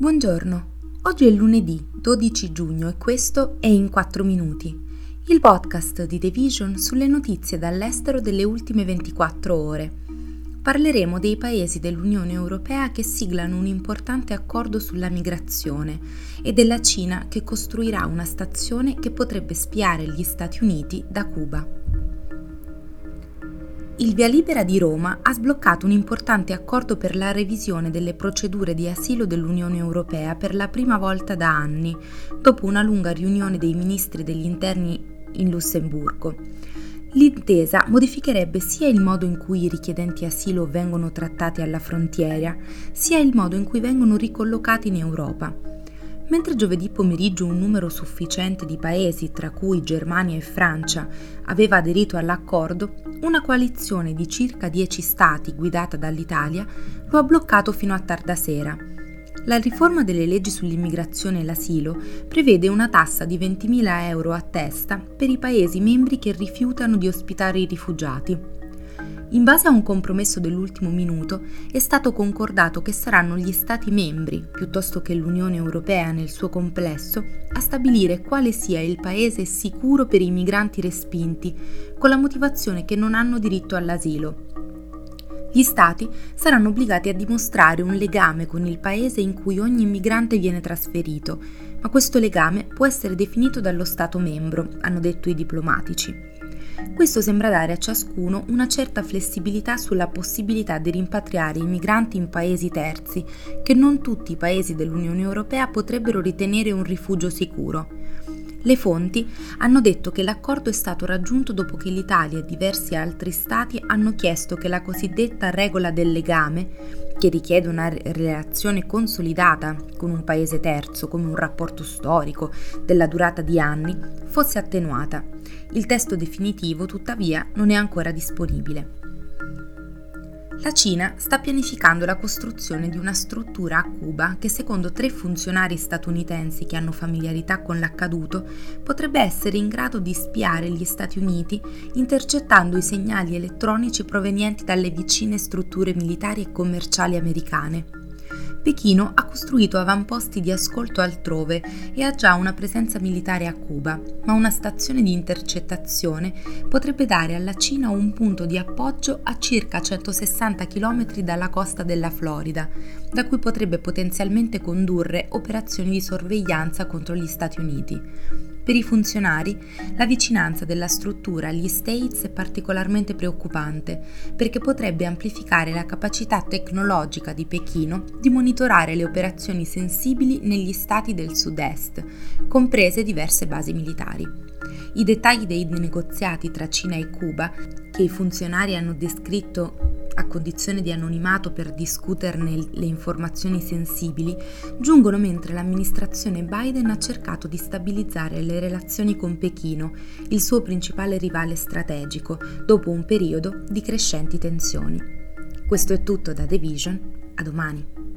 Buongiorno, oggi è lunedì 12 giugno e questo è In 4 Minuti, il podcast di The Vision sulle notizie dall'estero delle ultime 24 ore. Parleremo dei paesi dell'Unione Europea che siglano un importante accordo sulla migrazione e della Cina che costruirà una stazione che potrebbe spiare gli Stati Uniti da Cuba il via libera di Roma ha sbloccato un importante accordo per la revisione delle procedure di asilo dell'Unione Europea per la prima volta da anni, dopo una lunga riunione dei ministri degli interni in Lussemburgo. L'intesa modificherebbe sia il modo in cui i richiedenti asilo vengono trattati alla frontiera, sia il modo in cui vengono ricollocati in Europa. Mentre giovedì pomeriggio un numero sufficiente di paesi, tra cui Germania e Francia, aveva aderito all'accordo, una coalizione di circa 10 stati guidata dall'Italia lo ha bloccato fino a tarda sera. La riforma delle leggi sull'immigrazione e l'asilo prevede una tassa di 20.000 euro a testa per i Paesi membri che rifiutano di ospitare i rifugiati. In base a un compromesso dell'ultimo minuto è stato concordato che saranno gli Stati membri, piuttosto che l'Unione Europea nel suo complesso, a stabilire quale sia il paese sicuro per i migranti respinti, con la motivazione che non hanno diritto all'asilo. Gli Stati saranno obbligati a dimostrare un legame con il paese in cui ogni immigrante viene trasferito, ma questo legame può essere definito dallo Stato membro, hanno detto i diplomatici. Questo sembra dare a ciascuno una certa flessibilità sulla possibilità di rimpatriare i migranti in paesi terzi, che non tutti i paesi dell'Unione Europea potrebbero ritenere un rifugio sicuro. Le fonti hanno detto che l'accordo è stato raggiunto dopo che l'Italia e diversi altri stati hanno chiesto che la cosiddetta regola del legame, che richiede una relazione consolidata con un paese terzo, come un rapporto storico della durata di anni, fosse attenuata. Il testo definitivo, tuttavia, non è ancora disponibile. La Cina sta pianificando la costruzione di una struttura a Cuba che, secondo tre funzionari statunitensi che hanno familiarità con l'accaduto, potrebbe essere in grado di spiare gli Stati Uniti intercettando i segnali elettronici provenienti dalle vicine strutture militari e commerciali americane. Pechino ha costruito avamposti di ascolto altrove e ha già una presenza militare a Cuba, ma una stazione di intercettazione potrebbe dare alla Cina un punto di appoggio a circa 160 km dalla costa della Florida, da cui potrebbe potenzialmente condurre operazioni di sorveglianza contro gli Stati Uniti. Per i funzionari, la vicinanza della struttura agli States è particolarmente preoccupante perché potrebbe amplificare la capacità tecnologica di Pechino di monitorare le operazioni sensibili negli stati del sud-est, comprese diverse basi militari. I dettagli dei negoziati tra Cina e Cuba, che i funzionari hanno descritto a condizione di anonimato per discuterne le informazioni sensibili, giungono mentre l'amministrazione Biden ha cercato di stabilizzare le relazioni con Pechino, il suo principale rivale strategico, dopo un periodo di crescenti tensioni. Questo è tutto da The Vision, a domani.